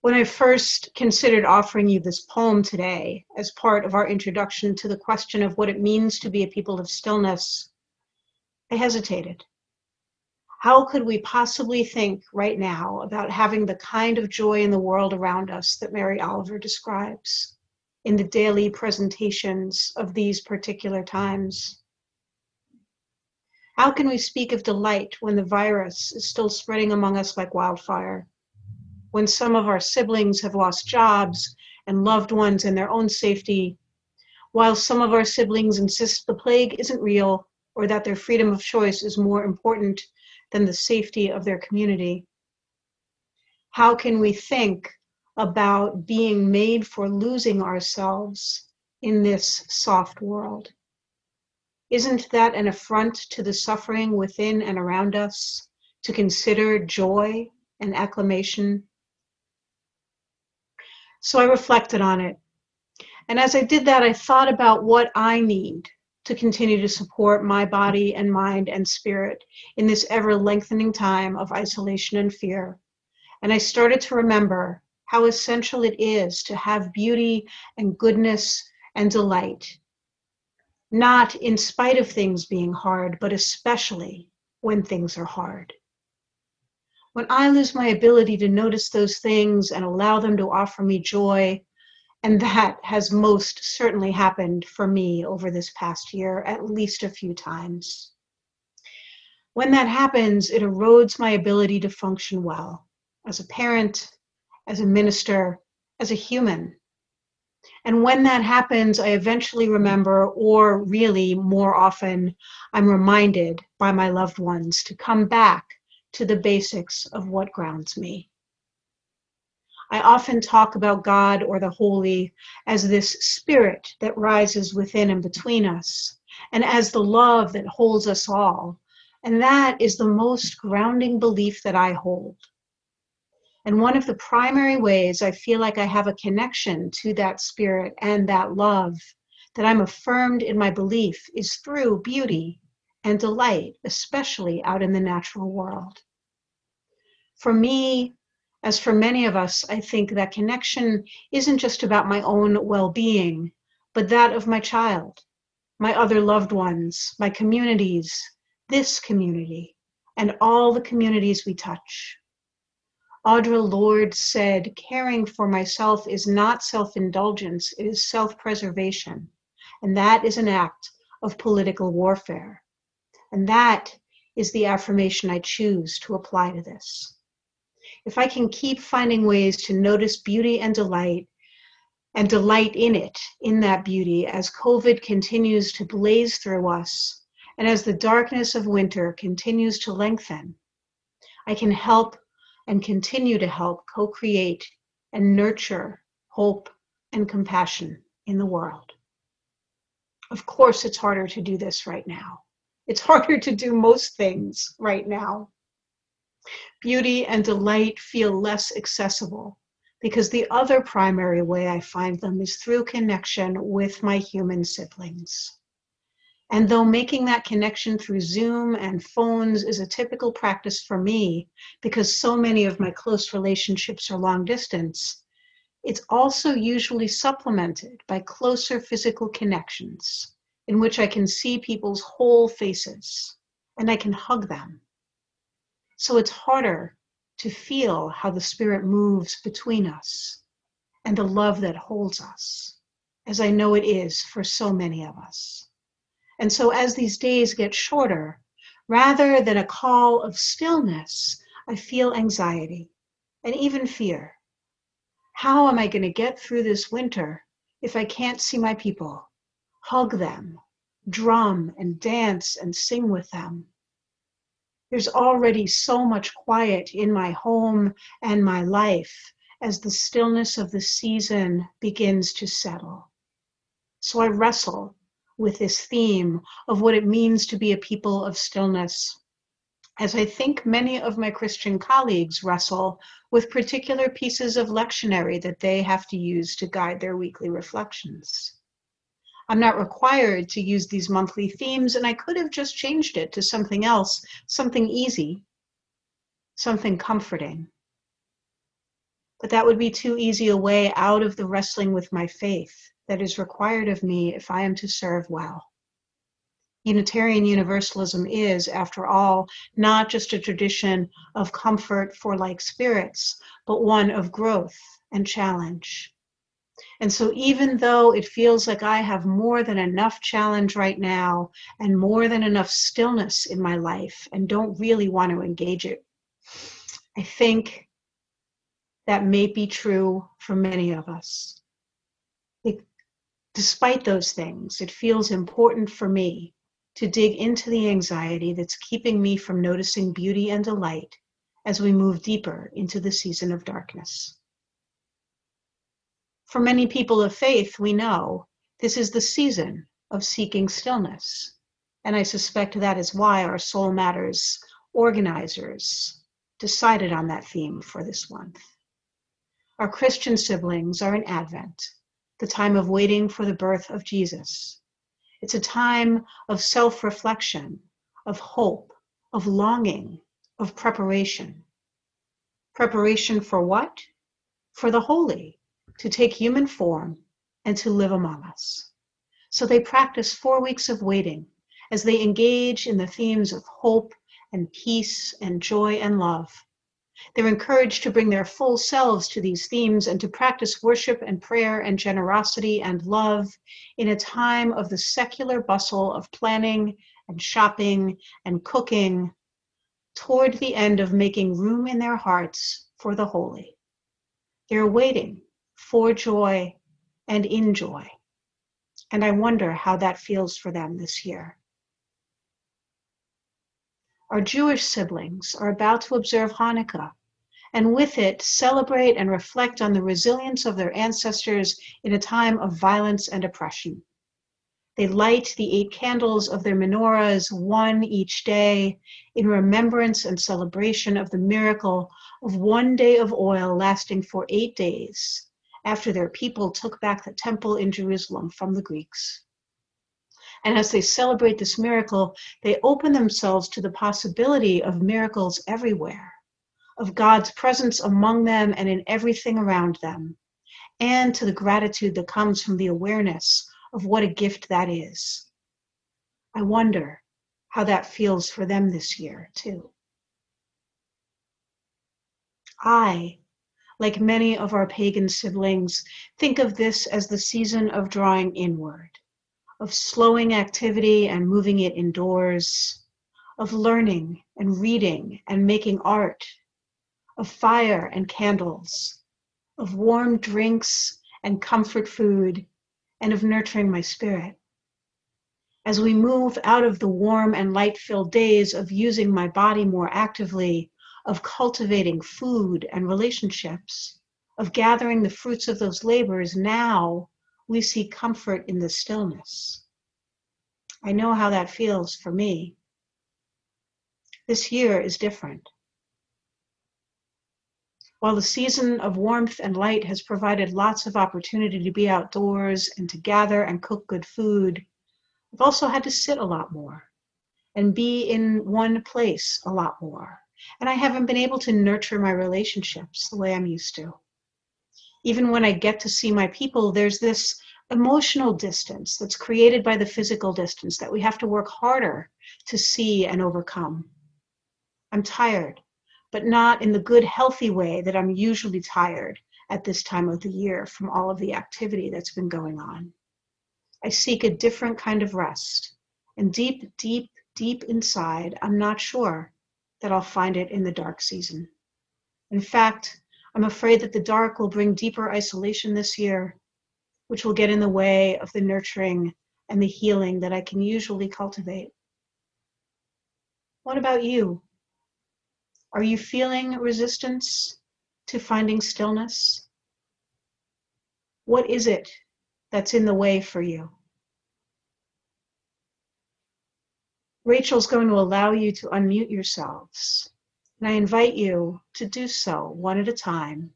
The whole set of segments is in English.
When I first considered offering you this poem today as part of our introduction to the question of what it means to be a people of stillness, I hesitated. How could we possibly think right now about having the kind of joy in the world around us that Mary Oliver describes in the daily presentations of these particular times? How can we speak of delight when the virus is still spreading among us like wildfire? When some of our siblings have lost jobs and loved ones and their own safety, while some of our siblings insist the plague isn't real or that their freedom of choice is more important than the safety of their community. How can we think about being made for losing ourselves in this soft world? Isn't that an affront to the suffering within and around us to consider joy and acclamation so I reflected on it. And as I did that, I thought about what I need to continue to support my body and mind and spirit in this ever lengthening time of isolation and fear. And I started to remember how essential it is to have beauty and goodness and delight, not in spite of things being hard, but especially when things are hard when I lose my ability to notice those things and allow them to offer me joy, and that has most certainly happened for me over this past year at least a few times. When that happens, it erodes my ability to function well as a parent, as a minister, as a human. And when that happens, I eventually remember, or really more often, I'm reminded by my loved ones to come back to the basics of what grounds me. I often talk about God or the holy as this spirit that rises within and between us, and as the love that holds us all. And that is the most grounding belief that I hold. And one of the primary ways I feel like I have a connection to that spirit and that love, that I'm affirmed in my belief, is through beauty and delight, especially out in the natural world. For me, as for many of us, I think that connection isn't just about my own well being, but that of my child, my other loved ones, my communities, this community, and all the communities we touch. Audre Lorde said, caring for myself is not self indulgence, it is self preservation. And that is an act of political warfare. And that is the affirmation I choose to apply to this if I can keep finding ways to notice beauty and delight and delight in it, in that beauty, as COVID continues to blaze through us and as the darkness of winter continues to lengthen, I can help and continue to help co create and nurture hope and compassion in the world. Of course, it's harder to do this right now. It's harder to do most things right now beauty and delight feel less accessible because the other primary way I find them is through connection with my human siblings. And though making that connection through Zoom and phones is a typical practice for me because so many of my close relationships are long distance, it's also usually supplemented by closer physical connections in which I can see people's whole faces and I can hug them so it's harder to feel how the Spirit moves between us and the love that holds us, as I know it is for so many of us. And so as these days get shorter, rather than a call of stillness, I feel anxiety and even fear. How am I going to get through this winter if I can't see my people, hug them, drum and dance and sing with them? There's already so much quiet in my home and my life as the stillness of the season begins to settle. So I wrestle with this theme of what it means to be a people of stillness. As I think many of my Christian colleagues wrestle with particular pieces of lectionary that they have to use to guide their weekly reflections. I'm not required to use these monthly themes, and I could have just changed it to something else, something easy, something comforting. But that would be too easy a way out of the wrestling with my faith that is required of me if I am to serve well. Unitarian Universalism is, after all, not just a tradition of comfort for like spirits, but one of growth and challenge. And so, even though it feels like I have more than enough challenge right now and more than enough stillness in my life and don't really want to engage it, I think that may be true for many of us. It, despite those things, it feels important for me to dig into the anxiety that's keeping me from noticing beauty and delight as we move deeper into the season of darkness. For many people of faith, we know this is the season of seeking stillness. And I suspect that is why our Soul Matters organizers decided on that theme for this month. Our Christian siblings are in Advent, the time of waiting for the birth of Jesus. It's a time of self reflection, of hope, of longing, of preparation. Preparation for what? For the holy, to take human form and to live among us. So they practice four weeks of waiting as they engage in the themes of hope and peace and joy and love. They're encouraged to bring their full selves to these themes and to practice worship and prayer and generosity and love in a time of the secular bustle of planning and shopping and cooking toward the end of making room in their hearts for the holy. They're waiting for joy and in joy. And I wonder how that feels for them this year. Our Jewish siblings are about to observe Hanukkah, and with it, celebrate and reflect on the resilience of their ancestors in a time of violence and oppression. They light the eight candles of their menorahs, one each day, in remembrance and celebration of the miracle of one day of oil lasting for eight days after their people took back the temple in Jerusalem from the Greeks. And as they celebrate this miracle, they open themselves to the possibility of miracles everywhere, of God's presence among them and in everything around them, and to the gratitude that comes from the awareness of what a gift that is. I wonder how that feels for them this year, too. I like many of our pagan siblings, think of this as the season of drawing inward, of slowing activity and moving it indoors, of learning and reading and making art, of fire and candles, of warm drinks and comfort food, and of nurturing my spirit. As we move out of the warm and light filled days of using my body more actively, of cultivating food and relationships, of gathering the fruits of those labors, now we see comfort in the stillness. I know how that feels for me. This year is different. While the season of warmth and light has provided lots of opportunity to be outdoors and to gather and cook good food, I've also had to sit a lot more and be in one place a lot more and I haven't been able to nurture my relationships the way I'm used to. Even when I get to see my people, there's this emotional distance that's created by the physical distance that we have to work harder to see and overcome. I'm tired, but not in the good, healthy way that I'm usually tired at this time of the year from all of the activity that's been going on. I seek a different kind of rest. And deep, deep, deep inside, I'm not sure that I'll find it in the dark season. In fact, I'm afraid that the dark will bring deeper isolation this year, which will get in the way of the nurturing and the healing that I can usually cultivate. What about you? Are you feeling resistance to finding stillness? What is it that's in the way for you? Rachel's going to allow you to unmute yourselves. And I invite you to do so one at a time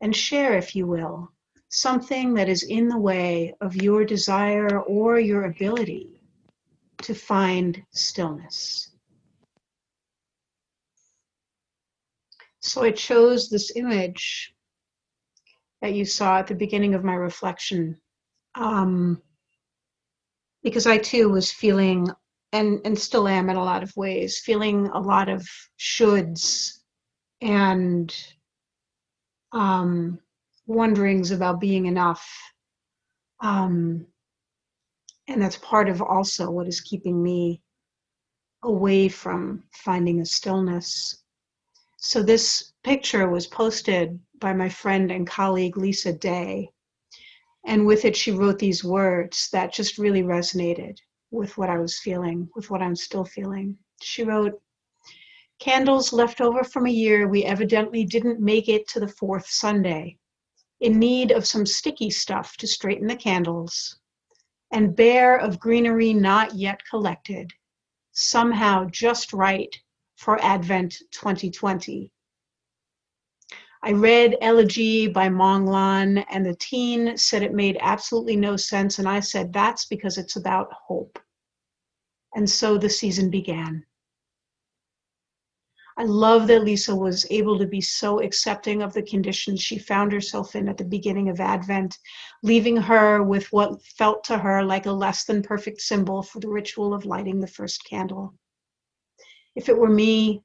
and share, if you will, something that is in the way of your desire or your ability to find stillness. So I chose this image that you saw at the beginning of my reflection. Um, because I too was feeling, and, and still am in a lot of ways, feeling a lot of shoulds and um, wonderings about being enough. Um, and that's part of also what is keeping me away from finding a stillness. So this picture was posted by my friend and colleague Lisa Day. And with it, she wrote these words that just really resonated with what I was feeling, with what I'm still feeling. She wrote, Candles left over from a year we evidently didn't make it to the fourth Sunday, in need of some sticky stuff to straighten the candles, and bare of greenery not yet collected, somehow just right for Advent 2020. I read Elegy by Mong Lan, and the teen said it made absolutely no sense, and I said, that's because it's about hope. And so the season began. I love that Lisa was able to be so accepting of the conditions she found herself in at the beginning of Advent, leaving her with what felt to her like a less than perfect symbol for the ritual of lighting the first candle. If it were me,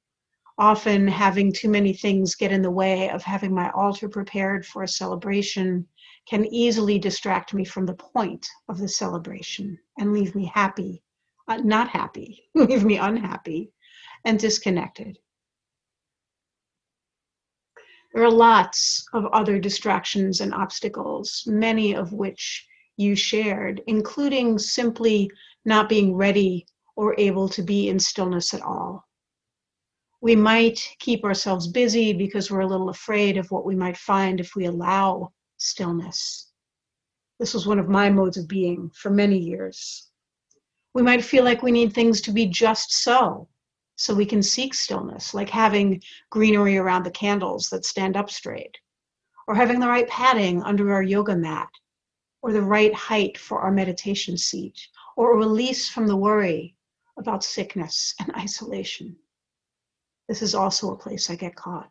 often having too many things get in the way of having my altar prepared for a celebration can easily distract me from the point of the celebration and leave me happy, Uh, not happy, leave me unhappy and disconnected. There are lots of other distractions and obstacles, many of which you shared, including simply not being ready or able to be in stillness at all. We might keep ourselves busy because we're a little afraid of what we might find if we allow stillness. This was one of my modes of being for many years. We might feel like we need things to be just so, so we can seek stillness, like having greenery around the candles that stand up straight, or having the right padding under our yoga mat, or the right height for our meditation seat, or a release from the worry about sickness and isolation. This is also a place I get caught.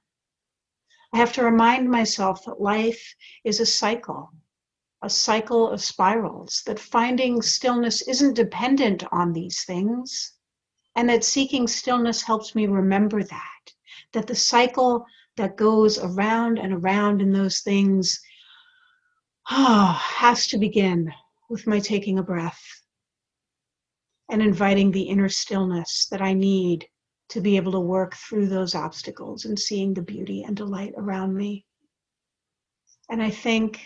I have to remind myself that life is a cycle, a cycle of spirals, that finding stillness isn't dependent on these things and that seeking stillness helps me remember that, that the cycle that goes around and around in those things oh, has to begin with my taking a breath and inviting the inner stillness that I need to be able to work through those obstacles and seeing the beauty and delight around me. And I think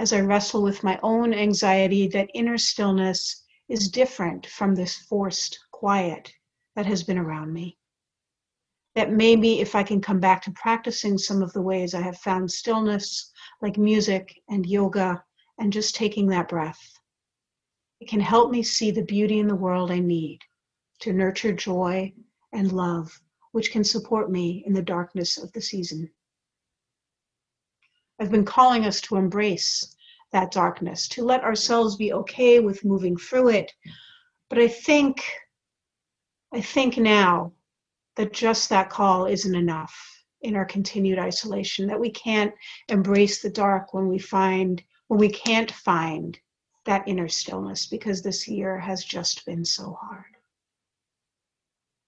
as I wrestle with my own anxiety, that inner stillness is different from this forced quiet that has been around me. That maybe if I can come back to practicing some of the ways I have found stillness, like music and yoga, and just taking that breath, it can help me see the beauty in the world I need to nurture joy and love, which can support me in the darkness of the season. I've been calling us to embrace that darkness, to let ourselves be okay with moving through it. But I think I think now that just that call isn't enough in our continued isolation, that we can't embrace the dark when we find, when we can't find that inner stillness because this year has just been so hard.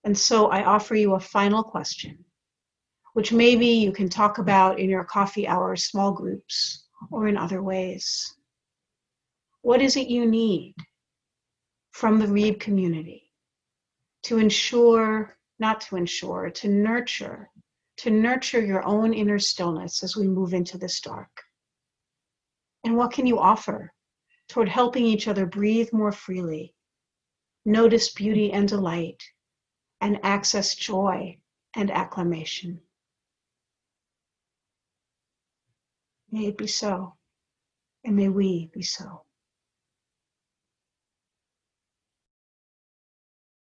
And so I offer you a final question, which maybe you can talk about in your coffee hour small groups or in other ways. What is it you need from the Reeb community to ensure, not to ensure, to nurture, to nurture your own inner stillness as we move into this dark? And what can you offer toward helping each other breathe more freely, notice beauty and delight, and access joy and acclamation? May it be so, and may we be so.